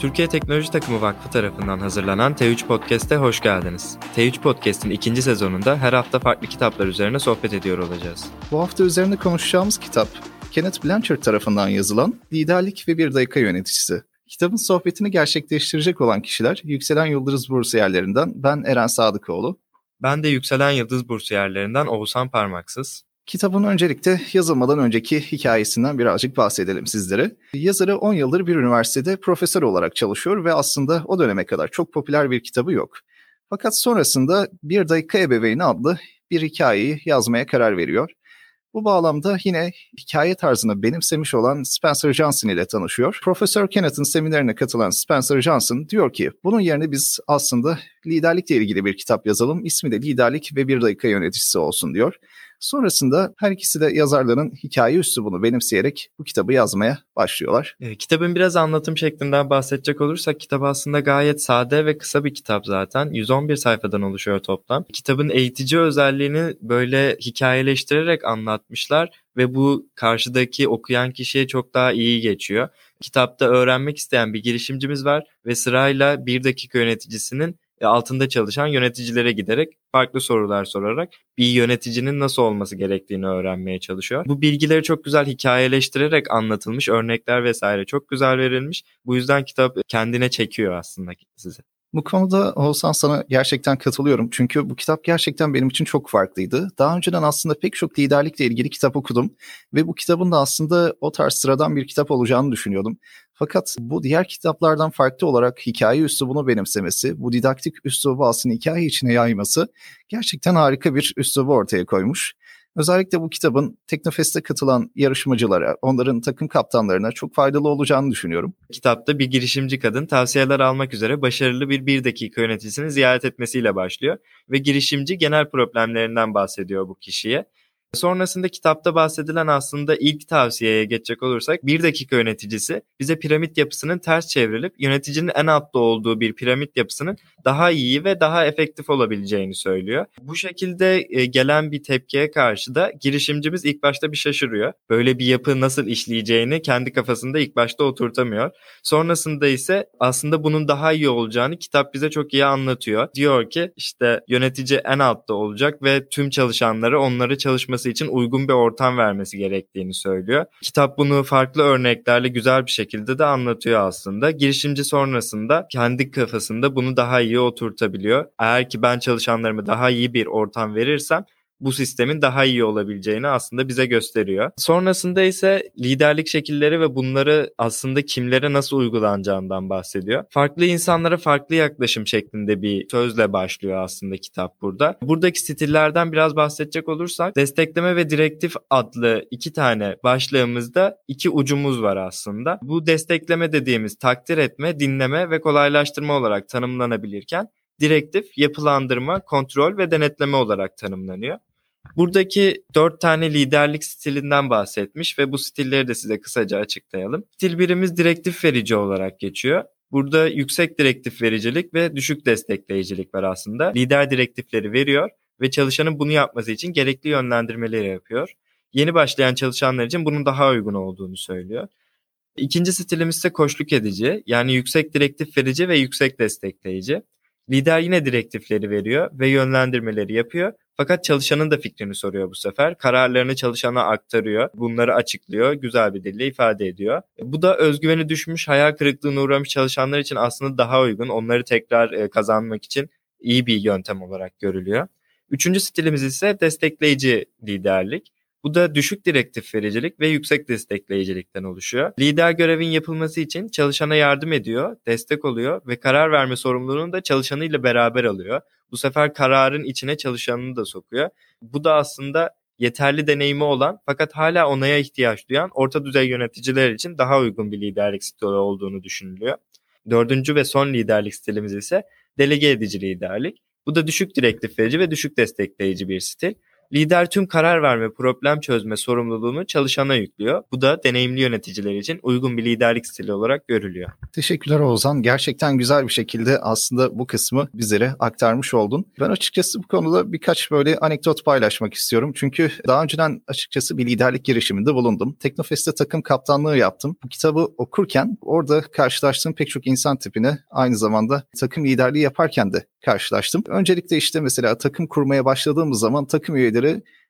Türkiye Teknoloji Takımı Vakfı tarafından hazırlanan T3 Podcast'e hoş geldiniz. T3 Podcast'in ikinci sezonunda her hafta farklı kitaplar üzerine sohbet ediyor olacağız. Bu hafta üzerine konuşacağımız kitap, Kenneth Blanchard tarafından yazılan Liderlik ve Bir Dakika Yöneticisi. Kitabın sohbetini gerçekleştirecek olan kişiler Yükselen Yıldız Bursiyerlerinden ben Eren Sadıkoğlu. Ben de Yükselen Yıldız Bursiyerlerinden Oğuzhan Parmaksız. Kitabın öncelikle yazılmadan önceki hikayesinden birazcık bahsedelim sizlere. Yazarı 10 yıldır bir üniversitede profesör olarak çalışıyor ve aslında o döneme kadar çok popüler bir kitabı yok. Fakat sonrasında Bir Dakika Ebeveyni adlı bir hikayeyi yazmaya karar veriyor. Bu bağlamda yine hikaye tarzını benimsemiş olan Spencer Johnson ile tanışıyor. Profesör Kenneth'in seminerine katılan Spencer Johnson diyor ki bunun yerine biz aslında liderlikle ilgili bir kitap yazalım. İsmi de Liderlik ve Bir Dakika Yöneticisi olsun diyor. Sonrasında her ikisi de yazarların hikaye üslubunu benimseyerek bu kitabı yazmaya başlıyorlar. E, kitabın biraz anlatım şeklinden bahsedecek olursak kitap aslında gayet sade ve kısa bir kitap zaten. 111 sayfadan oluşuyor toplam. Kitabın eğitici özelliğini böyle hikayeleştirerek anlatmışlar ve bu karşıdaki okuyan kişiye çok daha iyi geçiyor. Kitapta öğrenmek isteyen bir girişimcimiz var ve sırayla bir dakika yöneticisinin altında çalışan yöneticilere giderek farklı sorular sorarak bir yöneticinin nasıl olması gerektiğini öğrenmeye çalışıyor. Bu bilgileri çok güzel hikayeleştirerek anlatılmış, örnekler vesaire çok güzel verilmiş. Bu yüzden kitap kendine çekiyor aslında sizi. Bu konuda Oğuzhan sana gerçekten katılıyorum. Çünkü bu kitap gerçekten benim için çok farklıydı. Daha önceden aslında pek çok liderlikle ilgili kitap okudum. Ve bu kitabın da aslında o tarz sıradan bir kitap olacağını düşünüyordum. Fakat bu diğer kitaplardan farklı olarak hikaye üslubunu benimsemesi, bu didaktik üslubu aslında hikaye içine yayması gerçekten harika bir üslubu ortaya koymuş. Özellikle bu kitabın Teknofest'e katılan yarışmacılara, onların takım kaptanlarına çok faydalı olacağını düşünüyorum. Kitapta bir girişimci kadın tavsiyeler almak üzere başarılı bir bir dakika yöneticisini ziyaret etmesiyle başlıyor ve girişimci genel problemlerinden bahsediyor bu kişiye. Sonrasında kitapta bahsedilen aslında ilk tavsiyeye geçecek olursak bir dakika yöneticisi bize piramit yapısının ters çevrilip yöneticinin en altta olduğu bir piramit yapısının daha iyi ve daha efektif olabileceğini söylüyor. Bu şekilde e, gelen bir tepkiye karşı da girişimcimiz ilk başta bir şaşırıyor. Böyle bir yapı nasıl işleyeceğini kendi kafasında ilk başta oturtamıyor. Sonrasında ise aslında bunun daha iyi olacağını kitap bize çok iyi anlatıyor. Diyor ki işte yönetici en altta olacak ve tüm çalışanları onları çalışması için uygun bir ortam vermesi gerektiğini söylüyor. Kitap bunu farklı örneklerle güzel bir şekilde de anlatıyor aslında. Girişimci sonrasında kendi kafasında bunu daha iyi oturtabiliyor. Eğer ki ben çalışanlarıma daha iyi bir ortam verirsem bu sistemin daha iyi olabileceğini aslında bize gösteriyor. Sonrasında ise liderlik şekilleri ve bunları aslında kimlere nasıl uygulanacağından bahsediyor. Farklı insanlara farklı yaklaşım şeklinde bir sözle başlıyor aslında kitap burada. Buradaki stillerden biraz bahsedecek olursak destekleme ve direktif adlı iki tane başlığımızda iki ucumuz var aslında. Bu destekleme dediğimiz takdir etme, dinleme ve kolaylaştırma olarak tanımlanabilirken direktif, yapılandırma, kontrol ve denetleme olarak tanımlanıyor. Buradaki dört tane liderlik stilinden bahsetmiş ve bu stilleri de size kısaca açıklayalım. Stil birimiz direktif verici olarak geçiyor. Burada yüksek direktif vericilik ve düşük destekleyicilik var aslında. Lider direktifleri veriyor ve çalışanın bunu yapması için gerekli yönlendirmeleri yapıyor. Yeni başlayan çalışanlar için bunun daha uygun olduğunu söylüyor. İkinci stilimiz ise koşluk edici yani yüksek direktif verici ve yüksek destekleyici. Lider yine direktifleri veriyor ve yönlendirmeleri yapıyor fakat çalışanın da fikrini soruyor bu sefer. Kararlarını çalışana aktarıyor. Bunları açıklıyor. Güzel bir dille ifade ediyor. Bu da özgüveni düşmüş, hayal kırıklığına uğramış çalışanlar için aslında daha uygun. Onları tekrar e, kazanmak için iyi bir yöntem olarak görülüyor. Üçüncü stilimiz ise destekleyici liderlik. Bu da düşük direktif vericilik ve yüksek destekleyicilikten oluşuyor. Lider görevin yapılması için çalışana yardım ediyor, destek oluyor ve karar verme sorumluluğunu da çalışanıyla beraber alıyor. Bu sefer kararın içine çalışanını da sokuyor. Bu da aslında yeterli deneyimi olan fakat hala onaya ihtiyaç duyan orta düzey yöneticiler için daha uygun bir liderlik stili olduğunu düşünülüyor. Dördüncü ve son liderlik stilimiz ise delege edici liderlik. Bu da düşük direktif verici ve düşük destekleyici bir stil. Lider tüm karar verme, problem çözme sorumluluğunu çalışana yüklüyor. Bu da deneyimli yöneticiler için uygun bir liderlik stili olarak görülüyor. Teşekkürler Oğuzhan. Gerçekten güzel bir şekilde aslında bu kısmı bizlere aktarmış oldun. Ben açıkçası bu konuda birkaç böyle anekdot paylaşmak istiyorum. Çünkü daha önceden açıkçası bir liderlik girişiminde bulundum. Teknofest'te takım kaptanlığı yaptım. Bu kitabı okurken orada karşılaştığım pek çok insan tipine aynı zamanda takım liderliği yaparken de karşılaştım. Öncelikle işte mesela takım kurmaya başladığımız zaman takım üyeleri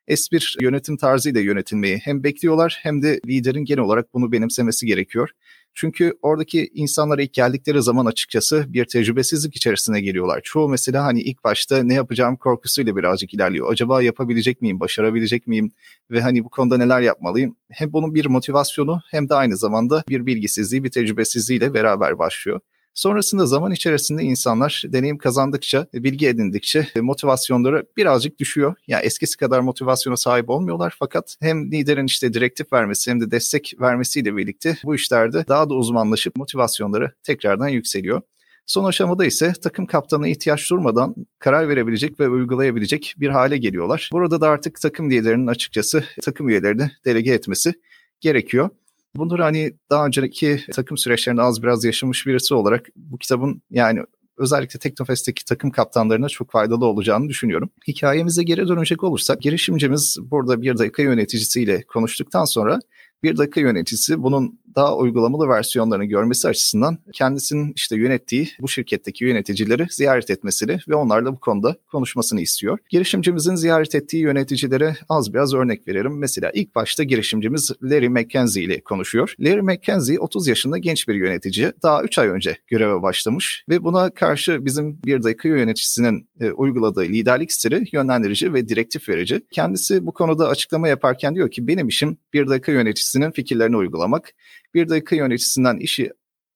S1 yönetim tarzıyla yönetilmeyi hem bekliyorlar hem de liderin genel olarak bunu benimsemesi gerekiyor. Çünkü oradaki insanlara ilk geldikleri zaman açıkçası bir tecrübesizlik içerisine geliyorlar. Çoğu mesela hani ilk başta ne yapacağım korkusuyla birazcık ilerliyor. Acaba yapabilecek miyim, başarabilecek miyim ve hani bu konuda neler yapmalıyım? Hem bunun bir motivasyonu hem de aynı zamanda bir bilgisizliği, bir tecrübesizliğiyle beraber başlıyor. Sonrasında zaman içerisinde insanlar deneyim kazandıkça, bilgi edindikçe motivasyonları birazcık düşüyor. Yani eskisi kadar motivasyona sahip olmuyorlar fakat hem liderin işte direktif vermesi hem de destek vermesiyle birlikte bu işlerde daha da uzmanlaşıp motivasyonları tekrardan yükseliyor. Son aşamada ise takım kaptanına ihtiyaç durmadan karar verebilecek ve uygulayabilecek bir hale geliyorlar. Burada da artık takım liderinin açıkçası takım üyelerini delege etmesi gerekiyor. Bunları hani daha önceki takım süreçlerinde az biraz yaşamış birisi olarak bu kitabın yani özellikle Teknofest'teki takım kaptanlarına çok faydalı olacağını düşünüyorum. Hikayemize geri dönecek olursak girişimcimiz burada bir dakika yöneticisiyle konuştuktan sonra bir dakika yöneticisi bunun daha uygulamalı versiyonlarını görmesi açısından kendisinin işte yönettiği bu şirketteki yöneticileri ziyaret etmesini ve onlarla bu konuda konuşmasını istiyor. Girişimcimizin ziyaret ettiği yöneticilere az biraz örnek verelim. Mesela ilk başta girişimcimiz Larry McKenzie ile konuşuyor. Larry McKenzie 30 yaşında genç bir yönetici. Daha 3 ay önce göreve başlamış ve buna karşı bizim bir dakika yöneticisinin e, uyguladığı liderlik stili yönlendirici ve direktif verici. Kendisi bu konuda açıklama yaparken diyor ki benim işim bir dakika yöneticisinin fikirlerini uygulamak bir dakika yöneticisinden işi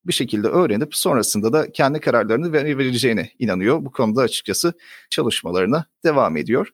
bir şekilde öğrenip sonrasında da kendi kararlarını verebileceğine inanıyor. Bu konuda açıkçası çalışmalarına devam ediyor.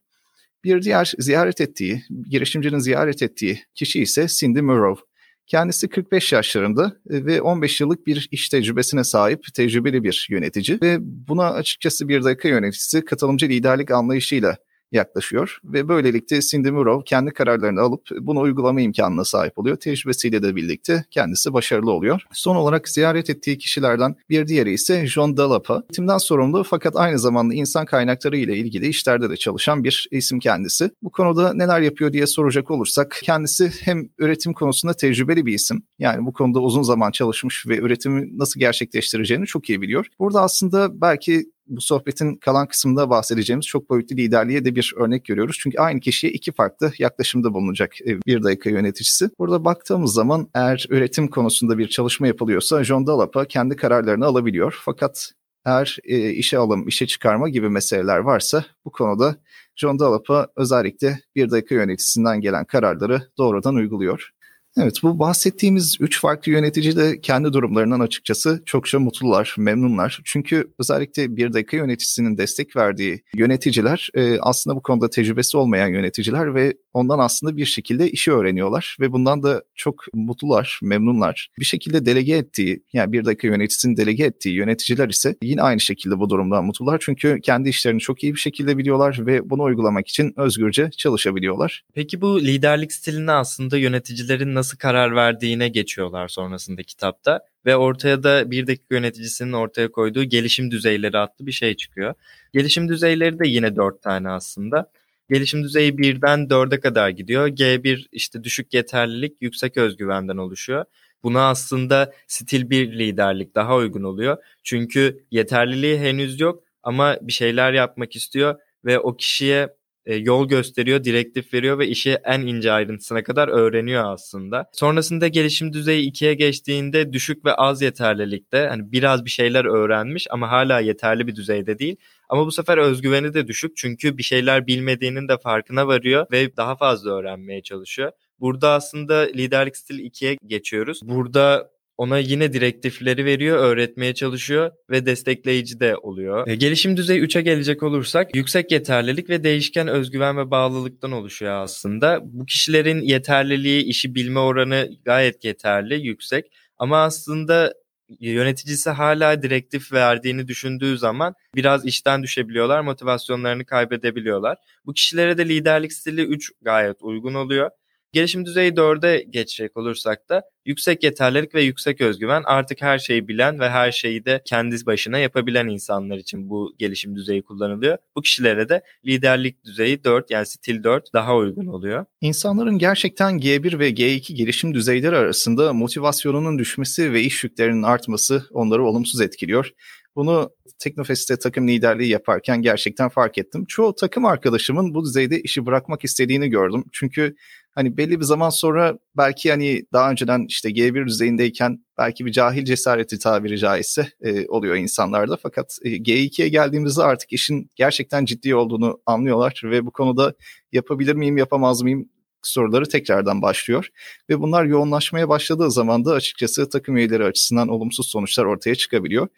Bir diğer ziyaret ettiği, girişimcinin ziyaret ettiği kişi ise Cindy Murrow. Kendisi 45 yaşlarında ve 15 yıllık bir iş tecrübesine sahip tecrübeli bir yönetici ve buna açıkçası bir dakika yöneticisi katılımcı liderlik anlayışıyla yaklaşıyor ve böylelikle Cindy Murrow kendi kararlarını alıp bunu uygulama imkanına sahip oluyor. Tecrübesiyle de birlikte kendisi başarılı oluyor. Son olarak ziyaret ettiği kişilerden bir diğeri ise John Dalapa. Eğitimden sorumlu fakat aynı zamanda insan kaynakları ile ilgili işlerde de çalışan bir isim kendisi. Bu konuda neler yapıyor diye soracak olursak kendisi hem üretim konusunda tecrübeli bir isim. Yani bu konuda uzun zaman çalışmış ve üretimi nasıl gerçekleştireceğini çok iyi biliyor. Burada aslında belki bu sohbetin kalan kısmında bahsedeceğimiz çok boyutlu liderliğe de bir örnek görüyoruz. Çünkü aynı kişiye iki farklı yaklaşımda bulunacak e, bir dakika yöneticisi. Burada baktığımız zaman eğer üretim konusunda bir çalışma yapılıyorsa John Dalapa kendi kararlarını alabiliyor. Fakat eğer e, işe alım, işe çıkarma gibi meseleler varsa bu konuda John Dalapa özellikle bir dakika yöneticisinden gelen kararları doğrudan uyguluyor. Evet bu bahsettiğimiz üç farklı yönetici de kendi durumlarından açıkçası çokça mutlular, memnunlar. Çünkü özellikle bir dakika yöneticisinin destek verdiği yöneticiler e, aslında bu konuda tecrübesi olmayan yöneticiler ve ondan aslında bir şekilde işi öğreniyorlar ve bundan da çok mutlular, memnunlar. Bir şekilde delege ettiği yani bir dakika yöneticisinin delege ettiği yöneticiler ise yine aynı şekilde bu durumdan mutlular. Çünkü kendi işlerini çok iyi bir şekilde biliyorlar ve bunu uygulamak için özgürce çalışabiliyorlar. Peki bu liderlik stilini aslında yöneticilerin nasıl karar verdiğine geçiyorlar sonrasında kitapta ve ortaya da bir dakika yöneticisinin ortaya koyduğu gelişim düzeyleri adlı bir şey çıkıyor. Gelişim düzeyleri de yine dört tane aslında. Gelişim düzeyi birden dörde kadar gidiyor. G1 işte düşük yeterlilik, yüksek özgüvenden oluşuyor. Buna aslında stil bir liderlik daha uygun oluyor. Çünkü yeterliliği henüz yok ama bir şeyler yapmak istiyor ve o kişiye e, yol gösteriyor, direktif veriyor ve işi en ince ayrıntısına kadar öğreniyor aslında. Sonrasında gelişim düzeyi 2'ye geçtiğinde düşük ve az yeterlilikte hani biraz bir şeyler öğrenmiş ama hala yeterli bir düzeyde değil. Ama bu sefer özgüveni de düşük çünkü bir şeyler bilmediğinin de farkına varıyor ve daha fazla öğrenmeye çalışıyor. Burada aslında liderlik stili 2'ye geçiyoruz. Burada ona yine direktifleri veriyor, öğretmeye çalışıyor ve destekleyici de oluyor. E, gelişim düzeyi 3'e gelecek olursak yüksek yeterlilik ve değişken özgüven ve bağlılıktan oluşuyor aslında. Bu kişilerin yeterliliği, işi bilme oranı gayet yeterli, yüksek. Ama aslında yöneticisi hala direktif verdiğini düşündüğü zaman biraz işten düşebiliyorlar, motivasyonlarını kaybedebiliyorlar. Bu kişilere de liderlik stili 3 gayet uygun oluyor. Gelişim düzeyi 4'e geçecek olursak da yüksek yeterlilik ve yüksek özgüven artık her şeyi bilen ve her şeyi de kendi başına yapabilen insanlar için bu gelişim düzeyi kullanılıyor. Bu kişilere de liderlik düzeyi 4 yani stil 4 daha uygun oluyor. İnsanların gerçekten G1 ve G2 gelişim düzeyleri arasında motivasyonunun düşmesi ve iş yüklerinin artması onları olumsuz etkiliyor. Bunu Teknofest'te takım liderliği yaparken gerçekten fark ettim. Çoğu takım arkadaşımın bu düzeyde işi bırakmak istediğini gördüm. Çünkü hani belli bir zaman sonra belki hani daha önceden işte G1 düzeyindeyken belki bir cahil cesareti tabiri caizse e, oluyor insanlarda. Fakat e, G2'ye geldiğimizde artık işin gerçekten ciddi olduğunu anlıyorlar ve bu konuda yapabilir miyim yapamaz mıyım soruları tekrardan başlıyor. Ve bunlar yoğunlaşmaya başladığı zaman da açıkçası takım üyeleri açısından olumsuz sonuçlar ortaya çıkabiliyor.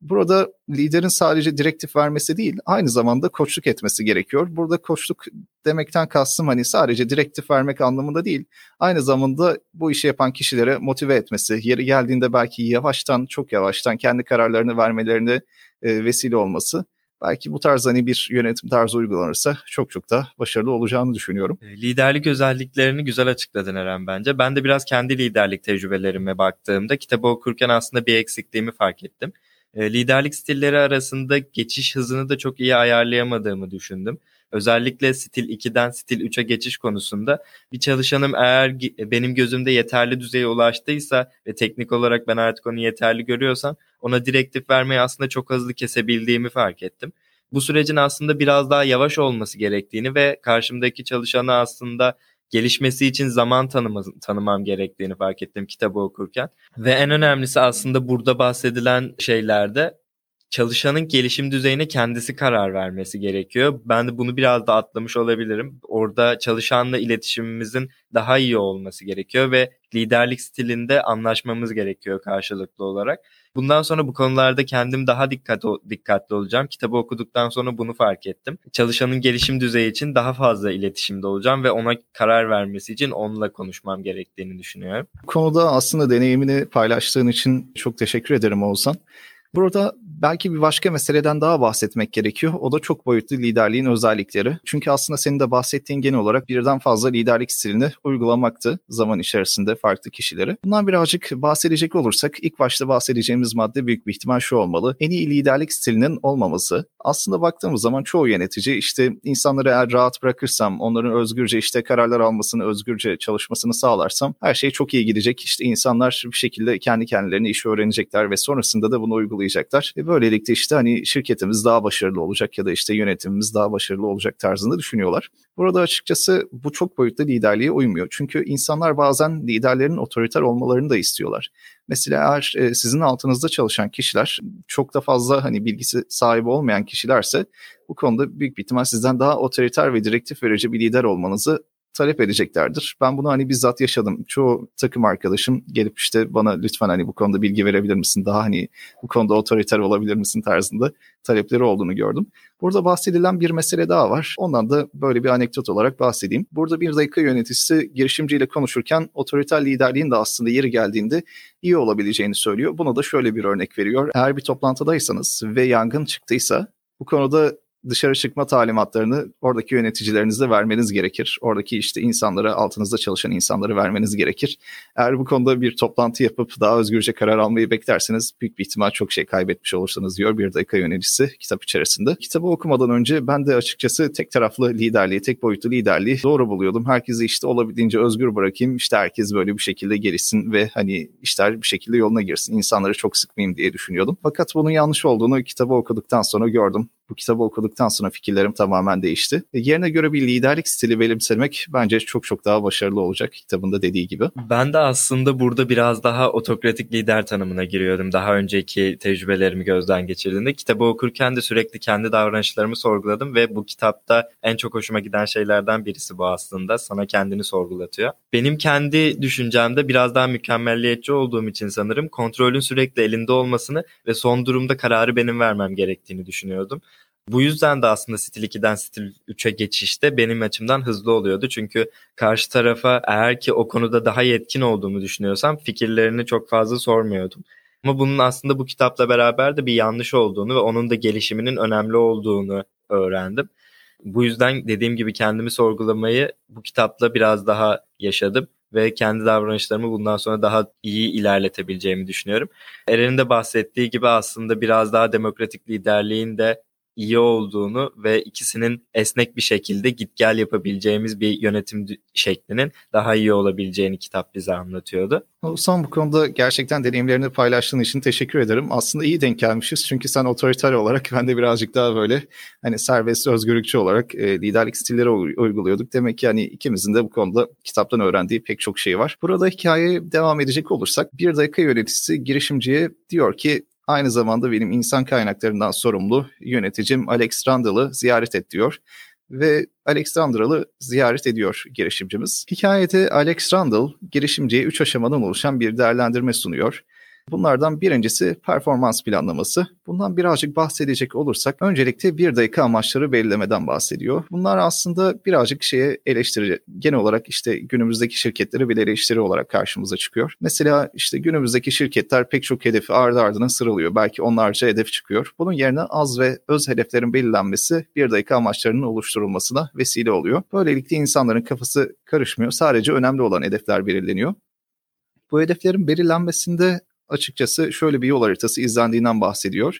Burada liderin sadece direktif vermesi değil, aynı zamanda koçluk etmesi gerekiyor. Burada koçluk demekten kastım hani sadece direktif vermek anlamında değil. Aynı zamanda bu işi yapan kişilere motive etmesi, yeri geldiğinde belki yavaştan, çok yavaştan kendi kararlarını vermelerine e, vesile olması. Belki bu tarz hani bir yönetim tarzı uygulanırsa çok çok da başarılı olacağını düşünüyorum. E, liderlik özelliklerini güzel açıkladın Eren bence. Ben de biraz kendi liderlik tecrübelerime baktığımda kitabı okurken aslında bir eksikliğimi fark ettim. E, liderlik stilleri arasında geçiş hızını da çok iyi ayarlayamadığımı düşündüm. Özellikle stil 2'den stil 3'e geçiş konusunda bir çalışanım eğer benim gözümde yeterli düzeye ulaştıysa ve teknik olarak ben artık onu yeterli görüyorsam ona direktif vermeyi aslında çok hızlı kesebildiğimi fark ettim. Bu sürecin aslında biraz daha yavaş olması gerektiğini ve karşımdaki çalışanı aslında gelişmesi için zaman tanımam, tanımam gerektiğini fark ettim kitabı okurken. Ve en önemlisi aslında burada bahsedilen şeylerde çalışanın gelişim düzeyine kendisi karar vermesi gerekiyor. Ben de bunu biraz da atlamış olabilirim. Orada çalışanla iletişimimizin daha iyi olması gerekiyor ve liderlik stilinde anlaşmamız gerekiyor karşılıklı olarak. Bundan sonra bu konularda kendim daha dikkat dikkatli olacağım. Kitabı okuduktan sonra bunu fark ettim. Çalışanın gelişim düzeyi için daha fazla iletişimde olacağım ve ona karar vermesi için onunla konuşmam gerektiğini düşünüyorum. Bu konuda aslında deneyimini paylaştığın için çok teşekkür ederim Oğuzhan. Burada belki bir başka meseleden daha bahsetmek gerekiyor. O da çok boyutlu liderliğin özellikleri. Çünkü aslında senin de bahsettiğin genel olarak birden fazla liderlik stilini uygulamaktı zaman içerisinde farklı kişileri. Bundan birazcık bahsedecek olursak ilk başta bahsedeceğimiz madde büyük bir ihtimal şu olmalı. En iyi liderlik stilinin olmaması. Aslında baktığımız zaman çoğu yönetici işte insanları eğer rahat bırakırsam, onların özgürce işte kararlar almasını, özgürce çalışmasını sağlarsam her şey çok iyi gidecek. İşte insanlar bir şekilde kendi kendilerine işi öğrenecekler ve sonrasında da bunu uygulayacaklar. E böylelikle işte hani şirketimiz daha başarılı olacak ya da işte yönetimimiz daha başarılı olacak tarzında düşünüyorlar. Burada açıkçası bu çok boyutlu liderliğe uymuyor. Çünkü insanlar bazen liderlerin otoriter olmalarını da istiyorlar. Mesela eğer e, sizin altınızda çalışan kişiler çok da fazla hani bilgisi sahibi olmayan kişilerse bu konuda büyük bir ihtimal sizden daha otoriter ve direktif verici bir lider olmanızı talep edeceklerdir. Ben bunu hani bizzat yaşadım. Çoğu takım arkadaşım gelip işte bana lütfen hani bu konuda bilgi verebilir misin? Daha hani bu konuda otoriter olabilir misin tarzında talepleri olduğunu gördüm. Burada bahsedilen bir mesele daha var. Ondan da böyle bir anekdot olarak bahsedeyim. Burada bir dakika yöneticisi girişimciyle konuşurken otoriter liderliğin de aslında yeri geldiğinde iyi olabileceğini söylüyor. Buna da şöyle bir örnek veriyor. Eğer bir toplantıdaysanız ve yangın çıktıysa bu konuda dışarı çıkma talimatlarını oradaki yöneticilerinizde vermeniz gerekir. Oradaki işte insanlara, altınızda çalışan insanları vermeniz gerekir. Eğer bu konuda bir toplantı yapıp daha özgürce karar almayı beklerseniz büyük bir ihtimal çok şey kaybetmiş olursanız diyor bir dakika yöneticisi kitap içerisinde. Kitabı okumadan önce ben de açıkçası tek taraflı liderliği, tek boyutlu liderliği doğru buluyordum. Herkesi işte olabildiğince özgür bırakayım. İşte herkes böyle bir şekilde gelişsin ve hani işler bir şekilde yoluna girsin. İnsanları çok sıkmayayım diye düşünüyordum. Fakat bunun yanlış olduğunu kitabı okuduktan sonra gördüm. Bu kitabı okuduktan sonra fikirlerim tamamen değişti. E, yerine göre bir liderlik stili benimsemek bence çok çok daha başarılı olacak kitabında dediği gibi. Ben de aslında burada biraz daha otokratik lider tanımına giriyordum. Daha önceki tecrübelerimi gözden geçirdiğimde kitabı okurken de sürekli kendi davranışlarımı sorguladım ve bu kitapta en çok hoşuma giden şeylerden birisi bu aslında. Sana kendini sorgulatıyor. Benim kendi düşüncemde biraz daha mükemmelliyetçi olduğum için sanırım kontrolün sürekli elinde olmasını ve son durumda kararı benim vermem gerektiğini düşünüyordum. Bu yüzden de aslında stil 2'den stil 3'e geçişte benim açımdan hızlı oluyordu. Çünkü karşı tarafa eğer ki o konuda daha yetkin olduğumu düşünüyorsam fikirlerini çok fazla sormuyordum. Ama bunun aslında bu kitapla beraber de bir yanlış olduğunu ve onun da gelişiminin önemli olduğunu öğrendim. Bu yüzden dediğim gibi kendimi sorgulamayı bu kitapla biraz daha yaşadım ve kendi davranışlarımı bundan sonra daha iyi ilerletebileceğimi düşünüyorum. Eren'in de bahsettiği gibi aslında biraz daha demokratik liderliğin de iyi olduğunu ve ikisinin esnek bir şekilde git gel yapabileceğimiz bir yönetim şeklinin daha iyi olabileceğini kitap bize anlatıyordu. Son bu konuda gerçekten deneyimlerini paylaştığın için teşekkür ederim. Aslında iyi denk gelmişiz çünkü sen otoriter olarak ben de birazcık daha böyle hani serbest özgürlükçü olarak e, liderlik stilleri uyguluyorduk. Demek ki hani ikimizin de bu konuda kitaptan öğrendiği pek çok şey var. Burada hikayeye devam edecek olursak bir dakika yöneticisi girişimciye diyor ki Aynı zamanda benim insan kaynaklarından sorumlu yöneticim Alex Randall'ı ziyaret et diyor ve Alex Randall'ı ziyaret ediyor girişimcimiz. Hikayede Alex Randall girişimciye 3 aşamadan oluşan bir değerlendirme sunuyor. Bunlardan birincisi performans planlaması. Bundan birazcık bahsedecek olursak öncelikle bir dakika amaçları belirlemeden bahsediyor. Bunlar aslında birazcık şeye eleştiri, genel olarak işte günümüzdeki şirketleri bir eleştiri olarak karşımıza çıkıyor. Mesela işte günümüzdeki şirketler pek çok hedefi ardı ardına sıralıyor. Belki onlarca hedef çıkıyor. Bunun yerine az ve öz hedeflerin belirlenmesi bir dakika amaçlarının oluşturulmasına vesile oluyor. Böylelikle insanların kafası karışmıyor. Sadece önemli olan hedefler belirleniyor. Bu hedeflerin belirlenmesinde açıkçası şöyle bir yol haritası izlendiğinden bahsediyor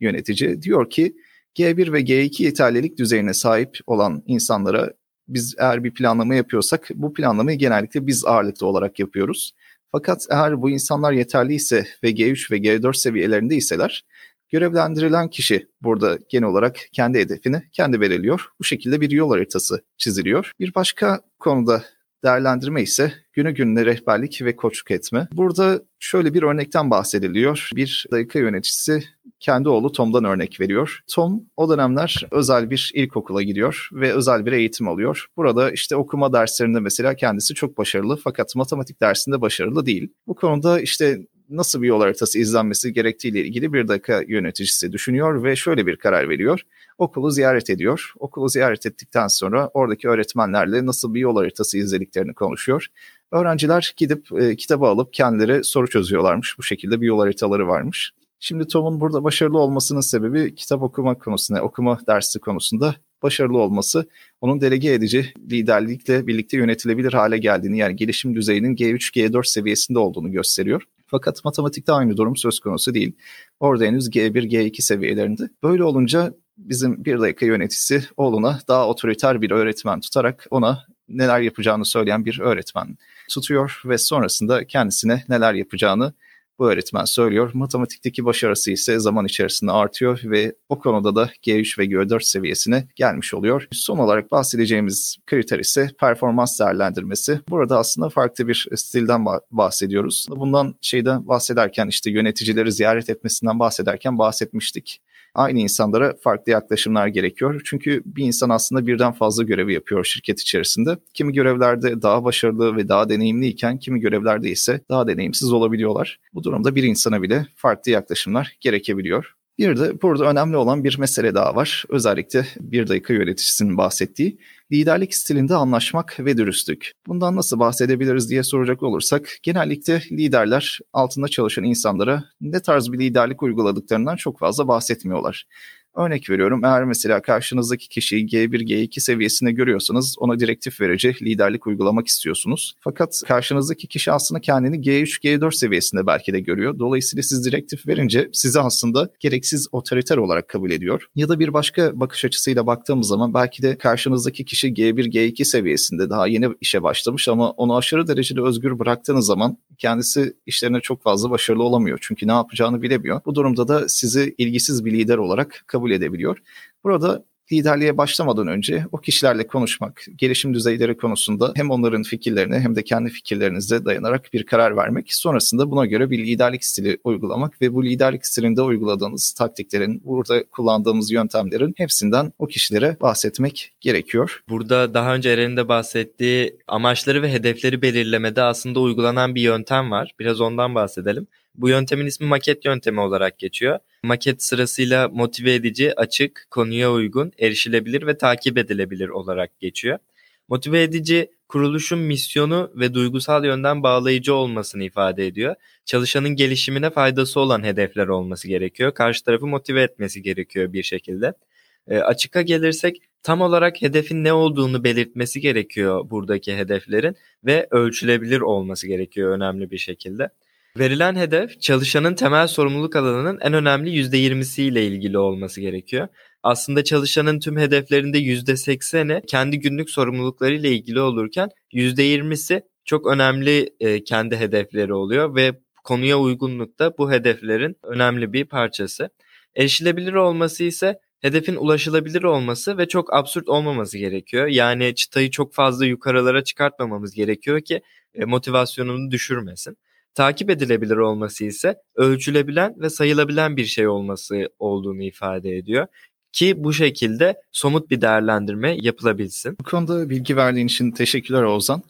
yönetici. Diyor ki G1 ve G2 yeterlilik düzeyine sahip olan insanlara biz eğer bir planlama yapıyorsak bu planlamayı genellikle biz ağırlıklı olarak yapıyoruz. Fakat eğer bu insanlar yeterliyse ve G3 ve G4 seviyelerinde iseler görevlendirilen kişi burada genel olarak kendi hedefini kendi belirliyor. Bu şekilde bir yol haritası çiziliyor. Bir başka konuda Değerlendirme ise günü gününe rehberlik ve koçluk etme. Burada şöyle bir örnekten bahsediliyor. Bir dakika yöneticisi kendi oğlu Tom'dan örnek veriyor. Tom o dönemler özel bir ilkokula gidiyor ve özel bir eğitim alıyor. Burada işte okuma derslerinde mesela kendisi çok başarılı fakat matematik dersinde başarılı değil. Bu konuda işte nasıl bir yol haritası izlenmesi gerektiğiyle ilgili bir dakika yöneticisi düşünüyor ve şöyle bir karar veriyor. Okulu ziyaret ediyor. Okulu ziyaret ettikten sonra oradaki öğretmenlerle nasıl bir yol haritası izlediklerini konuşuyor. Öğrenciler gidip e, kitabı alıp kendileri soru çözüyorlarmış. Bu şekilde bir yol haritaları varmış. Şimdi Tom'un burada başarılı olmasının sebebi kitap okuma konusunda, okuma dersi konusunda başarılı olması onun delege edici liderlikle birlikte yönetilebilir hale geldiğini yani gelişim düzeyinin G3, G4 seviyesinde olduğunu gösteriyor. Fakat matematikte aynı durum söz konusu değil. Orada henüz G1, G2 seviyelerinde. Böyle olunca bizim bir dakika yöneticisi oğluna daha otoriter bir öğretmen tutarak ona neler yapacağını söyleyen bir öğretmen tutuyor ve sonrasında kendisine neler yapacağını bu öğretmen söylüyor. Matematikteki başarısı ise zaman içerisinde artıyor ve o konuda da G3 ve G4 seviyesine gelmiş oluyor. Son olarak bahsedeceğimiz kriter ise performans değerlendirmesi. Burada aslında farklı bir stilden bahsediyoruz. Bundan şeyden bahsederken işte yöneticileri ziyaret etmesinden bahsederken bahsetmiştik aynı insanlara farklı yaklaşımlar gerekiyor. Çünkü bir insan aslında birden fazla görevi yapıyor şirket içerisinde. Kimi görevlerde daha başarılı ve daha deneyimliyken kimi görevlerde ise daha deneyimsiz olabiliyorlar. Bu durumda bir insana bile farklı yaklaşımlar gerekebiliyor. Bir de burada önemli olan bir mesele daha var. Özellikle bir dakika yöneticisinin bahsettiği liderlik stilinde anlaşmak ve dürüstlük. Bundan nasıl bahsedebiliriz diye soracak olursak genellikle liderler altında çalışan insanlara ne tarz bir liderlik uyguladıklarından çok fazla bahsetmiyorlar. Örnek veriyorum eğer mesela karşınızdaki kişiyi G1, G2 seviyesinde görüyorsanız ona direktif verici liderlik uygulamak istiyorsunuz. Fakat karşınızdaki kişi aslında kendini G3, G4 seviyesinde belki de görüyor. Dolayısıyla siz direktif verince sizi aslında gereksiz otoriter olarak kabul ediyor. Ya da bir başka bakış açısıyla baktığımız zaman belki de karşınızdaki kişi G1, G2 seviyesinde daha yeni işe başlamış ama onu aşırı derecede özgür bıraktığınız zaman kendisi işlerine çok fazla başarılı olamıyor. Çünkü ne yapacağını bilemiyor. Bu durumda da sizi ilgisiz bir lider olarak kabul kabul edebiliyor. Burada liderliğe başlamadan önce o kişilerle konuşmak, gelişim düzeyleri konusunda hem onların fikirlerine hem de kendi fikirlerinize dayanarak bir karar vermek. Sonrasında buna göre bir liderlik stili uygulamak ve bu liderlik stilinde uyguladığınız taktiklerin, burada kullandığımız yöntemlerin hepsinden o kişilere bahsetmek gerekiyor. Burada daha önce Eren'in de bahsettiği amaçları ve hedefleri belirlemede aslında uygulanan bir yöntem var. Biraz ondan bahsedelim. Bu yöntemin ismi maket yöntemi olarak geçiyor. Maket sırasıyla motive edici, açık, konuya uygun, erişilebilir ve takip edilebilir olarak geçiyor. Motive edici kuruluşun misyonu ve duygusal yönden bağlayıcı olmasını ifade ediyor. Çalışanın gelişimine faydası olan hedefler olması gerekiyor. Karşı tarafı motive etmesi gerekiyor bir şekilde. E, açıka gelirsek tam olarak hedefin ne olduğunu belirtmesi gerekiyor buradaki hedeflerin ve ölçülebilir olması gerekiyor önemli bir şekilde. Verilen hedef çalışanın temel sorumluluk alanının en önemli %20'siyle ilgili olması gerekiyor. Aslında çalışanın tüm hedeflerinde %80'i kendi günlük sorumluluklarıyla ilgili olurken %20'si çok önemli e, kendi hedefleri oluyor ve konuya uygunlukta bu hedeflerin önemli bir parçası. Erişilebilir olması ise hedefin ulaşılabilir olması ve çok absürt olmaması gerekiyor. Yani çıtayı çok fazla yukarılara çıkartmamamız gerekiyor ki e, motivasyonunu düşürmesin. Takip edilebilir olması ise ölçülebilen ve sayılabilen bir şey olması olduğunu ifade ediyor ki bu şekilde somut bir değerlendirme yapılabilsin. Bu konuda bilgi verdiğin için teşekkürler Ozan.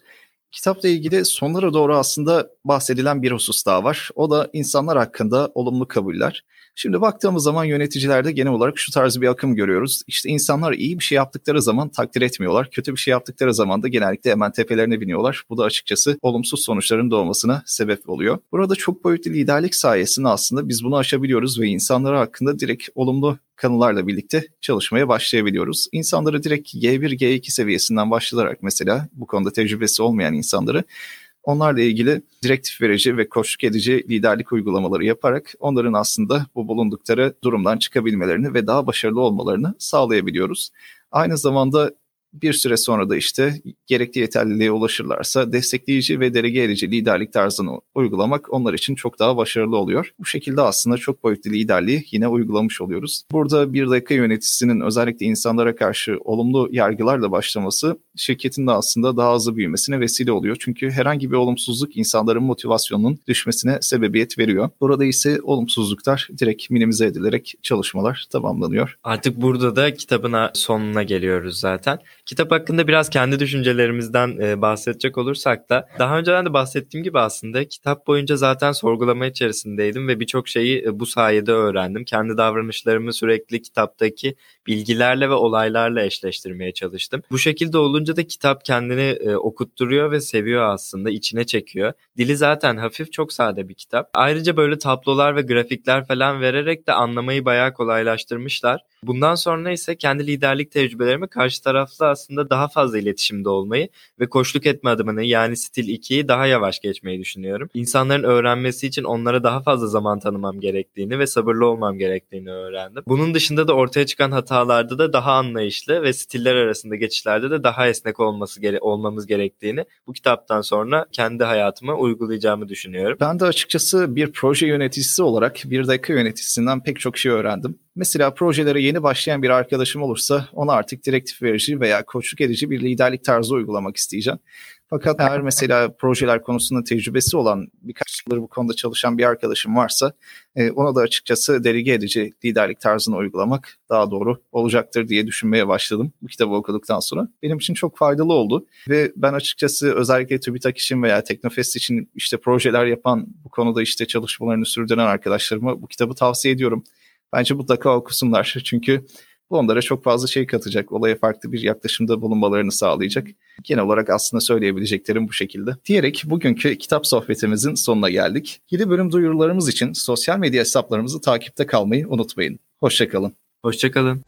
Kitapla ilgili sonlara doğru aslında bahsedilen bir husus daha var. O da insanlar hakkında olumlu kabuller. Şimdi baktığımız zaman yöneticilerde genel olarak şu tarz bir akım görüyoruz. İşte insanlar iyi bir şey yaptıkları zaman takdir etmiyorlar. Kötü bir şey yaptıkları zaman da genellikle hemen tepelerine biniyorlar. Bu da açıkçası olumsuz sonuçların doğmasına sebep oluyor. Burada çok boyutlu liderlik sayesinde aslında biz bunu aşabiliyoruz ve insanlar hakkında direkt olumlu kanallarla birlikte çalışmaya başlayabiliyoruz. İnsanları direkt G1, G2 seviyesinden başlayarak mesela bu konuda tecrübesi olmayan insanları Onlarla ilgili direktif verici ve koşluk edici liderlik uygulamaları yaparak onların aslında bu bulundukları durumdan çıkabilmelerini ve daha başarılı olmalarını sağlayabiliyoruz. Aynı zamanda bir süre sonra da işte gerekli yeterliliğe ulaşırlarsa destekleyici ve delege edici liderlik tarzını uygulamak onlar için çok daha başarılı oluyor. Bu şekilde aslında çok boyutlu liderliği yine uygulamış oluyoruz. Burada bir dakika yöneticisinin özellikle insanlara karşı olumlu yargılarla başlaması şirketin de aslında daha hızlı büyümesine vesile oluyor. Çünkü herhangi bir olumsuzluk insanların motivasyonunun düşmesine sebebiyet veriyor. Burada ise olumsuzluklar direkt minimize edilerek çalışmalar tamamlanıyor. Artık burada da kitabın sonuna geliyoruz zaten. Kitap hakkında biraz kendi düşüncelerimizden e, bahsedecek olursak da daha önceden de bahsettiğim gibi aslında kitap boyunca zaten sorgulama içerisindeydim ve birçok şeyi e, bu sayede öğrendim. Kendi davranışlarımı sürekli kitaptaki bilgilerle ve olaylarla eşleştirmeye çalıştım. Bu şekilde olunca da kitap kendini e, okutturuyor ve seviyor aslında, içine çekiyor. Dili zaten hafif çok sade bir kitap. Ayrıca böyle tablolar ve grafikler falan vererek de anlamayı bayağı kolaylaştırmışlar. Bundan sonra ise kendi liderlik tecrübelerimi karşı tarafla aslında daha fazla iletişimde olmayı ve koşluk etme adımını yani stil 2'yi daha yavaş geçmeyi düşünüyorum. İnsanların öğrenmesi için onlara daha fazla zaman tanımam gerektiğini ve sabırlı olmam gerektiğini öğrendim. Bunun dışında da ortaya çıkan hatalarda da daha anlayışlı ve stiller arasında geçişlerde de daha esnek olması gere olmamız gerektiğini bu kitaptan sonra kendi hayatıma uygulayacağımı düşünüyorum. Ben de açıkçası bir proje yöneticisi olarak bir dakika yöneticisinden pek çok şey öğrendim. Mesela projelere yeni başlayan bir arkadaşım olursa ona artık direktif verici veya koçluk edici bir liderlik tarzı uygulamak isteyeceğim. Fakat eğer mesela projeler konusunda tecrübesi olan birkaç yıldır bu konuda çalışan bir arkadaşım varsa e, ona da açıkçası delege edici liderlik tarzını uygulamak daha doğru olacaktır diye düşünmeye başladım bu kitabı okuduktan sonra. Benim için çok faydalı oldu ve ben açıkçası özellikle TÜBİTAK için veya Teknofest için işte projeler yapan bu konuda işte çalışmalarını sürdüren arkadaşlarıma bu kitabı tavsiye ediyorum. Bence mutlaka okusunlar. Çünkü bu onlara çok fazla şey katacak. Olaya farklı bir yaklaşımda bulunmalarını sağlayacak. Genel olarak aslında söyleyebileceklerim bu şekilde. Diyerek bugünkü kitap sohbetimizin sonuna geldik. Yeni bölüm duyurularımız için sosyal medya hesaplarımızı takipte kalmayı unutmayın. Hoşçakalın. Hoşçakalın.